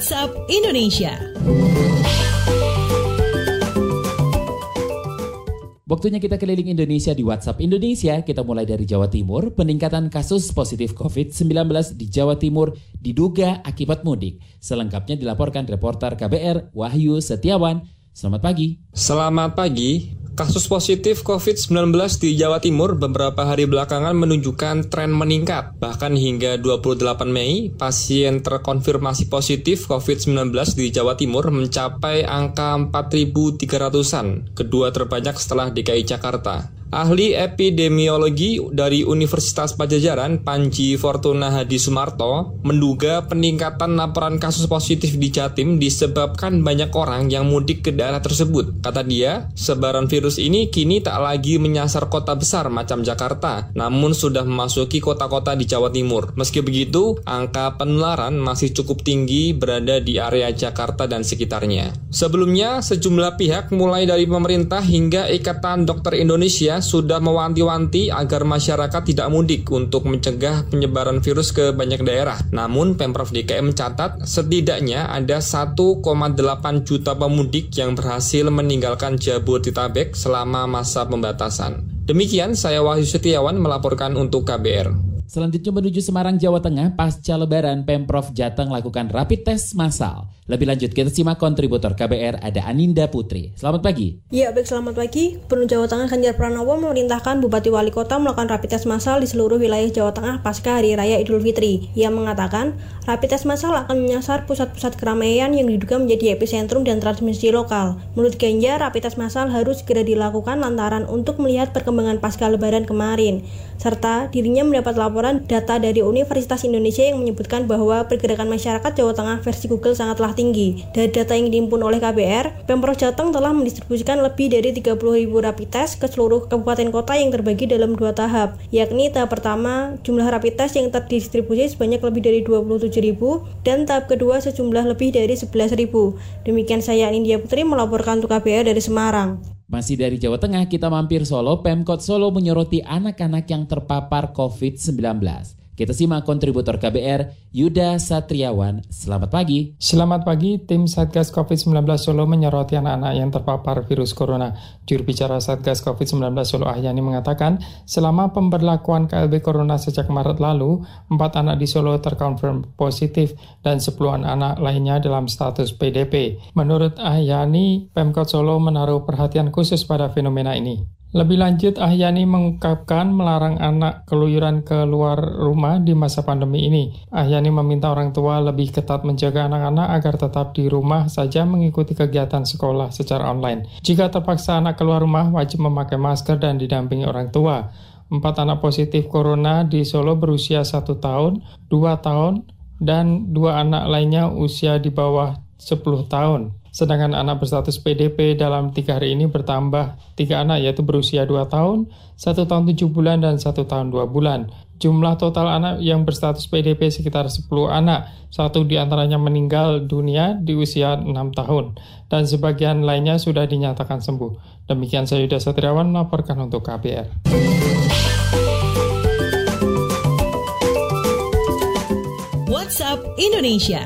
WhatsApp Indonesia. Waktunya kita keliling Indonesia di WhatsApp Indonesia. Kita mulai dari Jawa Timur. Peningkatan kasus positif COVID-19 di Jawa Timur diduga akibat mudik. Selengkapnya dilaporkan reporter KBR Wahyu Setiawan. Selamat pagi. Selamat pagi. Kasus positif COVID-19 di Jawa Timur beberapa hari belakangan menunjukkan tren meningkat. Bahkan hingga 28 Mei, pasien terkonfirmasi positif COVID-19 di Jawa Timur mencapai angka 4.300-an, kedua terbanyak setelah DKI Jakarta. Ahli epidemiologi dari Universitas Pajajaran, Panji Fortuna Hadi Sumarto, menduga peningkatan laporan kasus positif di Jatim disebabkan banyak orang yang mudik ke daerah tersebut. Kata dia, sebaran virus ini kini tak lagi menyasar kota besar macam Jakarta, namun sudah memasuki kota-kota di Jawa Timur. Meski begitu, angka penularan masih cukup tinggi berada di area Jakarta dan sekitarnya. Sebelumnya, sejumlah pihak mulai dari pemerintah hingga Ikatan Dokter Indonesia sudah mewanti-wanti agar masyarakat tidak mudik untuk mencegah penyebaran virus ke banyak daerah. Namun, Pemprov DKI mencatat setidaknya ada 1,8 juta pemudik yang berhasil meninggalkan Jabodetabek selama masa pembatasan. Demikian saya Wahyu Setiawan melaporkan untuk KBR. Selanjutnya menuju Semarang, Jawa Tengah, pasca lebaran Pemprov Jateng lakukan rapid test massal. Lebih lanjut kita simak kontributor KBR ada Aninda Putri. Selamat pagi. Ya, baik selamat pagi. Gubernur Jawa Tengah Ganjar Pranowo memerintahkan Bupati Wali Kota melakukan rapid test massal di seluruh wilayah Jawa Tengah pasca Hari Raya Idul Fitri. Ia mengatakan, rapid test massal akan menyasar pusat-pusat keramaian yang diduga menjadi epicentrum dan transmisi lokal. Menurut Ganjar, rapid test massal harus segera dilakukan lantaran untuk melihat perkembangan pasca lebaran kemarin, serta dirinya mendapat laporan data dari Universitas Indonesia yang menyebutkan bahwa pergerakan masyarakat Jawa Tengah versi Google sangatlah tinggi. Dari data yang dihimpun oleh KBR, Pemprov Jateng telah mendistribusikan lebih dari 30.000 rapid test ke seluruh kabupaten kota yang terbagi dalam dua tahap, yakni tahap pertama jumlah rapid test yang terdistribusi sebanyak lebih dari 27.000 dan tahap kedua sejumlah lebih dari 11.000. Demikian saya India Putri melaporkan untuk KBR dari Semarang. Masih dari Jawa Tengah, kita mampir Solo. Pemkot Solo menyoroti anak-anak yang terpapar COVID-19. Kita simak kontributor KBR Yuda Satriawan. Selamat pagi. Selamat pagi, tim Satgas COVID-19 Solo menyoroti anak-anak yang terpapar virus corona. Juru bicara Satgas COVID-19 Solo Ahyani mengatakan, selama pemberlakuan KLB Corona sejak Maret lalu, empat anak di Solo terkonfirm positif dan 10 anak lainnya dalam status PDP. Menurut Ahyani, Pemkot Solo menaruh perhatian khusus pada fenomena ini. Lebih lanjut, Ahyani mengungkapkan melarang anak keluyuran ke luar rumah di masa pandemi ini. Ahyani meminta orang tua lebih ketat menjaga anak-anak agar tetap di rumah saja mengikuti kegiatan sekolah secara online. Jika terpaksa anak keluar rumah, wajib memakai masker dan didampingi orang tua. Empat anak positif corona di Solo berusia satu tahun, dua tahun, dan dua anak lainnya usia di bawah 10 tahun. Sedangkan anak berstatus PDP dalam tiga hari ini bertambah tiga anak yaitu berusia 2 tahun, satu tahun 7 bulan, dan satu tahun 2 bulan. Jumlah total anak yang berstatus PDP sekitar 10 anak, satu di antaranya meninggal dunia di usia 6 tahun, dan sebagian lainnya sudah dinyatakan sembuh. Demikian saya Yuda Satriawan melaporkan untuk KBR. WhatsApp Indonesia.